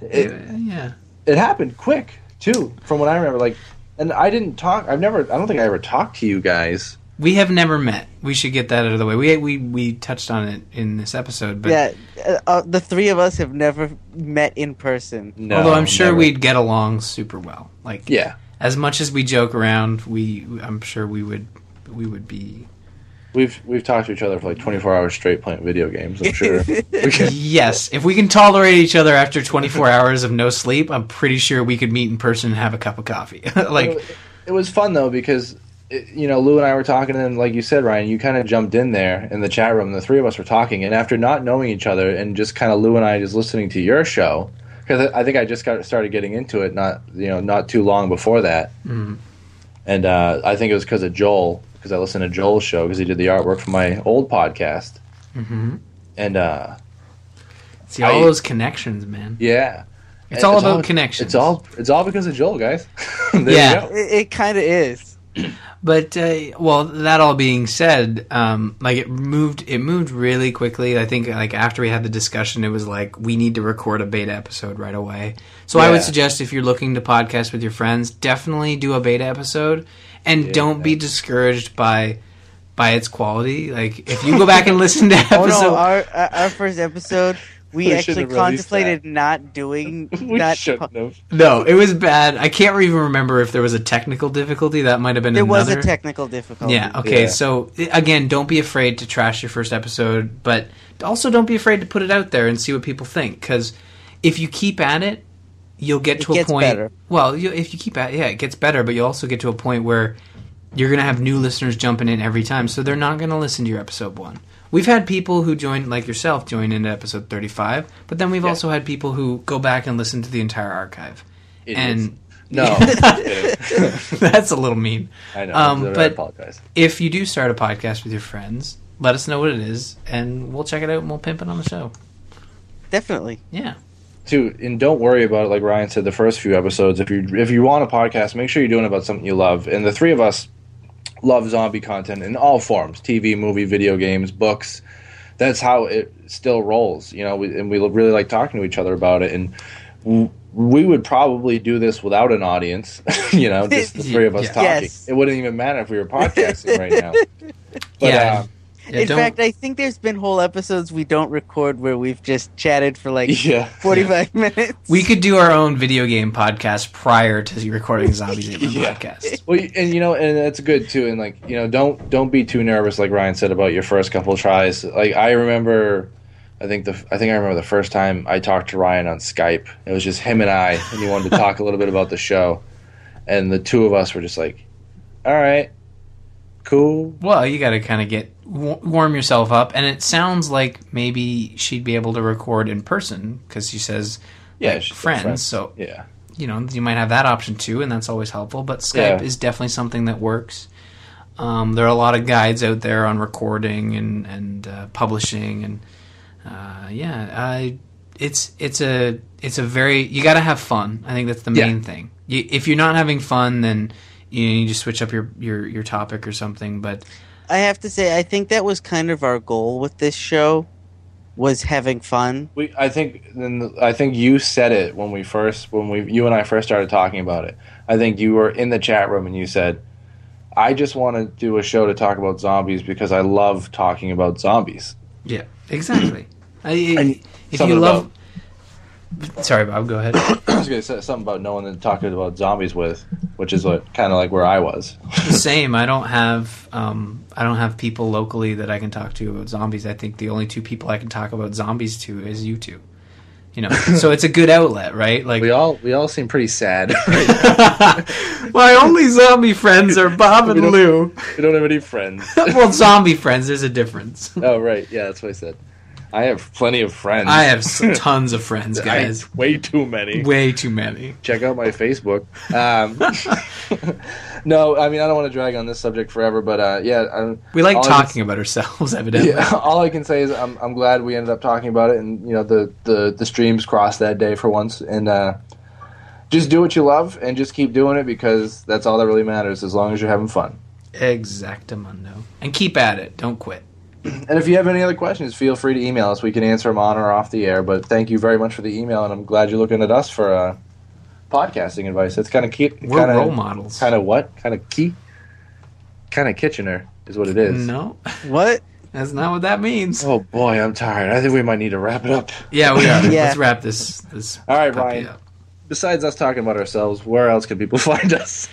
it yeah. it happened quick too, from what I remember. Like, and I didn't talk. I've never. I don't think I ever talked to you guys. We have never met. We should get that out of the way. We we we touched on it in this episode, but yeah, uh, uh, the three of us have never met in person. No, although I'm sure never. we'd get along super well. Like, Yeah, as much as we joke around, we I'm sure we would we would be. we've we've talked to each other for like 24 hours straight playing video games. I'm sure. <laughs> Yes, if we can tolerate each other after 24 <laughs> hours of no sleep, I'm pretty sure we could meet in person and have a cup of coffee. <laughs> like, it was fun though because it, you know Lou and I were talking, and like you said, Ryan, you kind of jumped in there in the chat room. The three of us were talking, and after not knowing each other, and just kind of Lou and I just listening to your show, because I think I just got started getting into it not you know not too long before that, Mhm. and uh, I think it was because of Joel because I listened to Joel's show because he did the artwork for my old podcast, mhm. and uh, see all I- those connections, man. yeah. It's And all about connections. It's all it's all because of Joel, guys. <laughs> Yeah. It, it kind of is. But uh, well, that all being said, um, like it moved, it moved really quickly. I think like after we had the discussion, it was like we need to record a beta episode right away. So I would suggest if you're looking to podcast with your friends, definitely do a beta episode, and don't be discouraged by by its quality. Like if you go back and listen to <laughs> Oh episode, no, our our our first episode, we, We actually should've released contemplated not doing <laughs> We not. shouldn't have. no, it was bad. I can't even remember if there was a technical difficulty. That might have been There another. was a technical difficulty. Yeah. Okay. Yeah. So again, don't be afraid to trash your first episode, but also don't be afraid to put it out there and see what people think. Because if you keep at it, you'll get It to a gets point. better. Well, you, if you keep at, yeah, it gets better, but you'll also get to a point where you're going to have new listeners jumping in every time, so they're not going to listen to your episode one. We've had people who join, like yourself, join into episode 35, but then we've Yeah. also had people who go back and listen to the entire archive. Idiots. And No, <laughs> that's a little mean. I know. Um, I but apologize. if you do start a podcast with your friends, let us know what it is, and we'll check it out and we'll pimp it on the show. Definitely. Yeah. too and don't worry about it like ryan said the first few episodes if you if you want a podcast make sure you're doing about something you love and the three of us love zombie content in all forms tv movie video games books that's how it still rolls you know we, and we really like talking to each other about it and w- we would probably do this without an audience <laughs> you know just the three of us <laughs> Yeah. talking Yes. it wouldn't even matter if we were podcasting right now <laughs> but Yeah. uh, Yeah, In don't- fact, I think there's been whole episodes we don't record where we've just chatted for like yeah 45 <laughs> minutes. we could do our own video game podcast prior to recording <laughs> Zombies Ate <laughs> My Yeah. podcast. Well, y- and you know, and that's good too. And like, you know, don't don't be too nervous, like Ryan said about your first couple tries. Like I remember, I think the I think I remember the first time I talked to Ryan on Skype. It was just him and I, and he wanted to talk a little bit about the show, and the two of us were just like, "All right, cool." Well, you got to kind of get w- warm yourself up, and it sounds like maybe she'd be able to record in person because she says Yeah, like, she's friends, friends. So Yeah, you know you might have that option too, and that's always helpful. But Skype Yeah. is definitely something that works. Um, there are a lot of guides out there on recording and and uh, publishing, and uh, yeah, I, it's it's a it's a very you got to have fun. I think that's the Yeah. main thing. You, if you're not having fun, then you, know, you just switch up your, your your topic or something. But I have to say, I think that was kind of our goal with this show, was having fun. we. I think then I think you said it when we first when we you and I first started talking about it. I think you were in the chat room and you said. I just want to do a show to talk about zombies because I love talking about zombies. Yeah, exactly. I, And if you something love, sorry, Bob, go ahead. <coughs> I was going to say something about no one to talk about zombies with, which is what kind of like where I was. <laughs> Same. I don't have um, I don't have people locally that I can talk to about zombies. I think the only two people I can talk about zombies to is you two. You know, <laughs> so it's a good outlet, right? Like, We all we all seem pretty sad. <laughs> my only zombie friends are Bob and We Lou. we don't have any friends. well, zombie friends. There's a difference. oh right, yeah, that's what I said. I have plenty of friends. I have <laughs> tons of friends, I- guys. way too many. Way too many. Check out my Facebook. Um, <laughs> no, I mean I don't want to drag on this subject forever, but uh, yeah, I, We like talking about ourselves, <laughs> evidently. Yeah, all I can say is I'm I'm glad we ended up talking about it, and you know the the the streams crossed that day for once, and uh, just do what you love and just keep doing it because that's all that really matters as long as you're having fun. Exactamundo. And keep at it. Don't quit. <clears throat> And if you have any other questions, feel free to email us. We can answer them on or off the air. But thank you very much for the email, and I'm glad you're looking at us for uh, podcasting advice. That's kind of key. We're kinda, role models. Kind of what? Kind of key. Kind of Kitchener is what it is. No, What? that's not what that means. Oh boy, I'm tired. I think we might need to wrap it up. Yeah, we are. <laughs> Yeah. Let's wrap this. This. All right, puppy Ryan. up. Besides us talking about ourselves, where else can people <laughs> find us?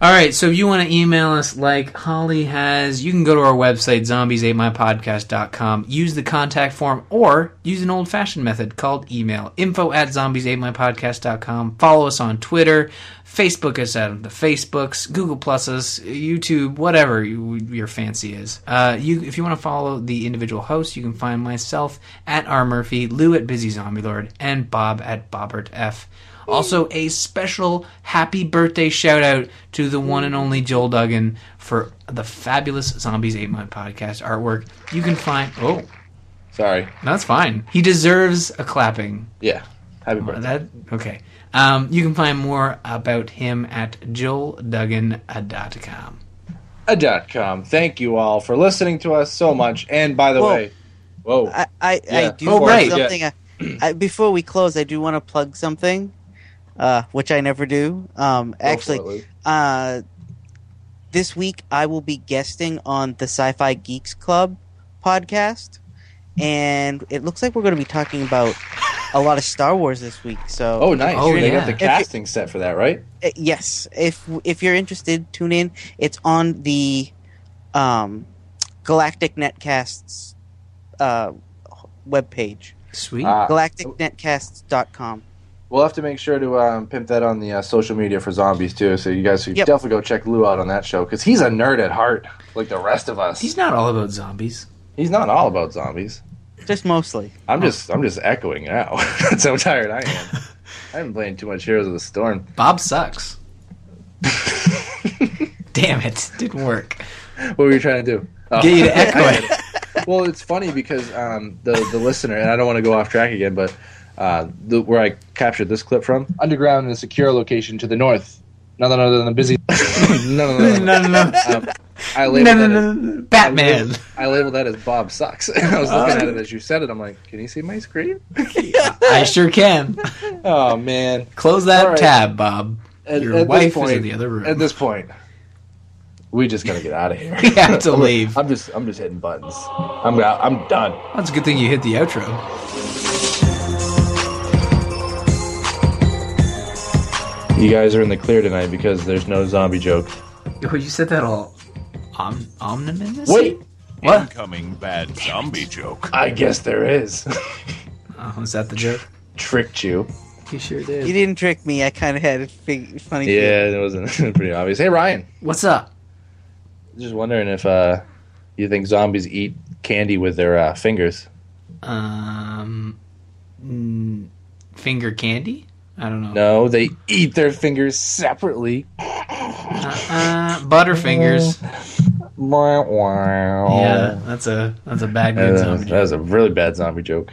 All right, so if you want to email us like Holly has, you can go to our website, zombies8mypodcast.com, use the contact form, or use an old fashioned method called email, info at zombies8mypodcast.com. Follow us on Twitter, Facebook us at the Facebooks, Google Plus us, YouTube, whatever you, your fancy is. Uh, you, if you want to follow the individual hosts, you can find myself at R. Murphy, Lou at Busy Zombie Lord, and Bob at Bobbert F. Also, a special happy birthday shout out to the one and only Joel Duggan for the fabulous Zombies Ate My podcast artwork. You can find. Oh, Sorry. that's fine. He deserves a clapping. Yeah. Happy birthday. That okay. Um, you can find more about him at joelduggan.com. A dot com. Thank you all for listening to us so much. And by the Whoa. way, whoa. I, I, I do Oh, right. something. I, I, before we close, I do want to plug something, uh, which I never do. Um, actually, uh, this week I will be guesting on the Sci-Fi Geeks Club podcast, and it looks like we're going to be talking about a lot of Star Wars this week. So, Oh, nice. Oh, they yeah. got the casting set for that, right? Uh, yes, if if you're interested, tune in. It's on the um, Galactic Netcasts uh, webpage, Sweet. Uh, galacticnetcasts.com. we'll have to make sure to um, pimp that on the uh, social media for zombies too. So you guys should Yep. definitely go check Lou out on that show because he's a nerd at heart, like the rest of us. He's not all about zombies. He's not all about zombies. Just mostly. I'm just I'm just echoing now. <laughs> That's how tired I am. I haven't played too much Heroes of the Storm. Bob sucks. Damn it, didn't work. What were you trying to do? Oh. Get you to echo it. <laughs> well, it's funny because um, the the listener, and I don't want to go off track again, but uh, the, where I captured this clip from, underground in a secure location to the north, nothing other than a busy. <laughs> no, no, no, no. No, <laughs> no, no. Um, I No, labeled no, that no, as- no, no. Batman. I labeled that as Bob sucks. And <laughs> I was looking at it as you said it. I'm like, can you see my screen? I sure can. Oh man! Close that All right. tab, Bob. At, Your at wife this is point, in the other room. At this point, we just gotta get out of here. We have to leave. I'm just I'm just hitting buttons. I'm out. I'm done. That's a good thing you hit the outro. You guys are in the clear tonight because there's no zombie joke. Oh, you said that all om- omnibus? Wait, What? Incoming bad zombie joke. I guess there is. <laughs> Oh, is that the joke? Tricked you. You sure did. You did. didn't trick me. I kind of had a fig- funny. feeling. Yeah, it wasn't <laughs> pretty obvious. Hey Ryan, What's up? just wondering if uh, you think zombies eat candy with their uh, fingers. Um, mm, finger candy? I don't know. No, they eat their fingers separately. Uh, Butterfingers. Wow. Yeah, that's a that's a bad good Uh, zombie. that was a really bad zombie joke.